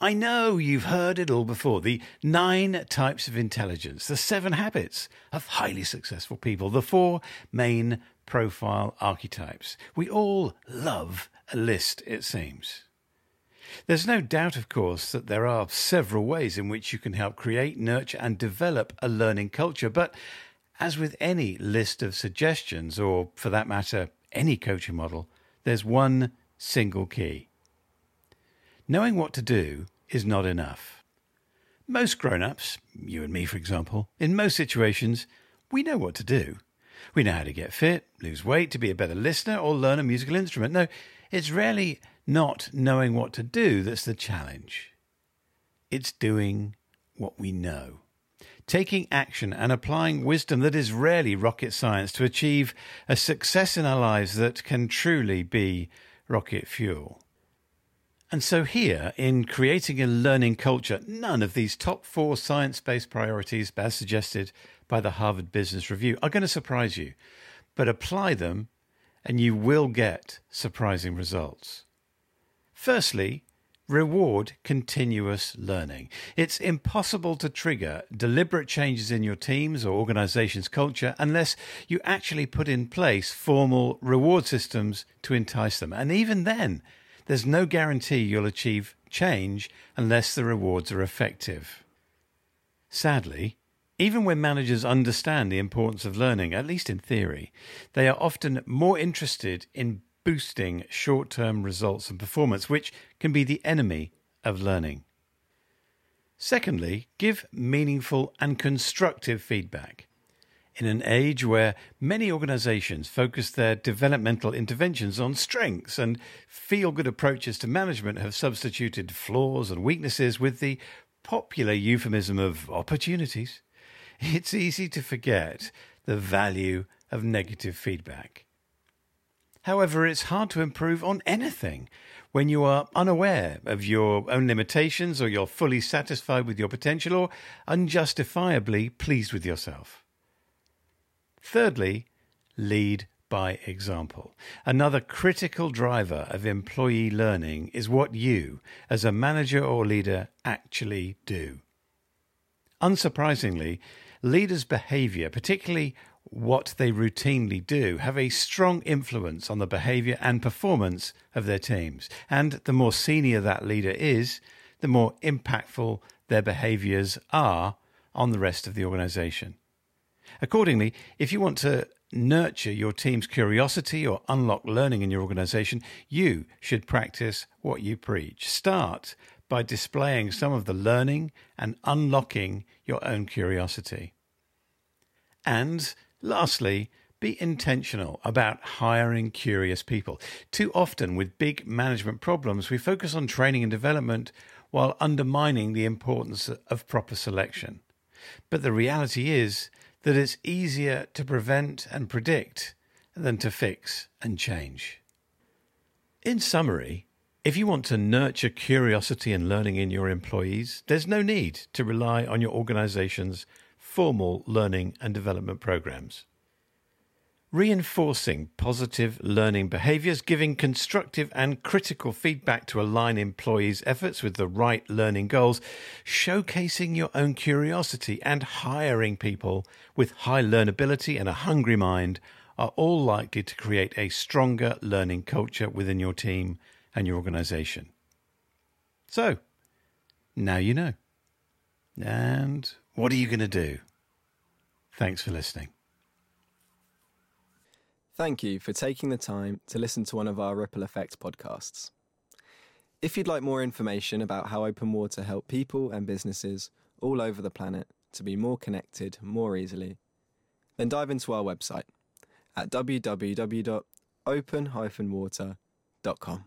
I know you've heard it all before. The nine types of intelligence, the seven habits of highly successful people, the four main profile archetypes. We all love a list, it seems. There's no doubt, of course, that there are several ways in which you can help create, nurture, and develop a learning culture. But as with any list of suggestions, or for that matter, any coaching model, there's one single key Knowing what to do is not enough. Most grown ups, you and me for example, in most situations, we know what to do. We know how to get fit, lose weight, to be a better listener, or learn a musical instrument. No, it's rarely not knowing what to do that's the challenge. It's doing what we know. Taking action and applying wisdom that is rarely rocket science to achieve a success in our lives that can truly be rocket fuel. And so, here, in creating a learning culture, none of these top four science based priorities, as suggested by the Harvard Business Review, are going to surprise you. But apply them, and you will get surprising results. Firstly, reward continuous learning. It's impossible to trigger deliberate changes in your team's or organization's culture unless you actually put in place formal reward systems to entice them. And even then, there's no guarantee you'll achieve change unless the rewards are effective. Sadly, even when managers understand the importance of learning, at least in theory, they are often more interested in boosting short term results and performance, which can be the enemy of learning. Secondly, give meaningful and constructive feedback. In an age where many organizations focus their developmental interventions on strengths and feel good approaches to management have substituted flaws and weaknesses with the popular euphemism of opportunities, it's easy to forget the value of negative feedback. However, it's hard to improve on anything when you are unaware of your own limitations or you're fully satisfied with your potential or unjustifiably pleased with yourself. Thirdly, lead by example. Another critical driver of employee learning is what you, as a manager or leader, actually do. Unsurprisingly, leaders' behavior, particularly what they routinely do, have a strong influence on the behavior and performance of their teams. And the more senior that leader is, the more impactful their behaviors are on the rest of the organization. Accordingly, if you want to nurture your team's curiosity or unlock learning in your organization, you should practice what you preach. Start by displaying some of the learning and unlocking your own curiosity. And lastly, be intentional about hiring curious people. Too often, with big management problems, we focus on training and development while undermining the importance of proper selection. But the reality is that it's easier to prevent and predict than to fix and change. In summary, if you want to nurture curiosity and learning in your employees, there's no need to rely on your organization's formal learning and development programs. Reinforcing positive learning behaviors, giving constructive and critical feedback to align employees' efforts with the right learning goals, showcasing your own curiosity, and hiring people with high learnability and a hungry mind are all likely to create a stronger learning culture within your team and your organization. So, now you know. And what are you going to do? Thanks for listening. Thank you for taking the time to listen to one of our Ripple Effect podcasts. If you'd like more information about how open water help people and businesses all over the planet to be more connected more easily, then dive into our website at www.open-water.com.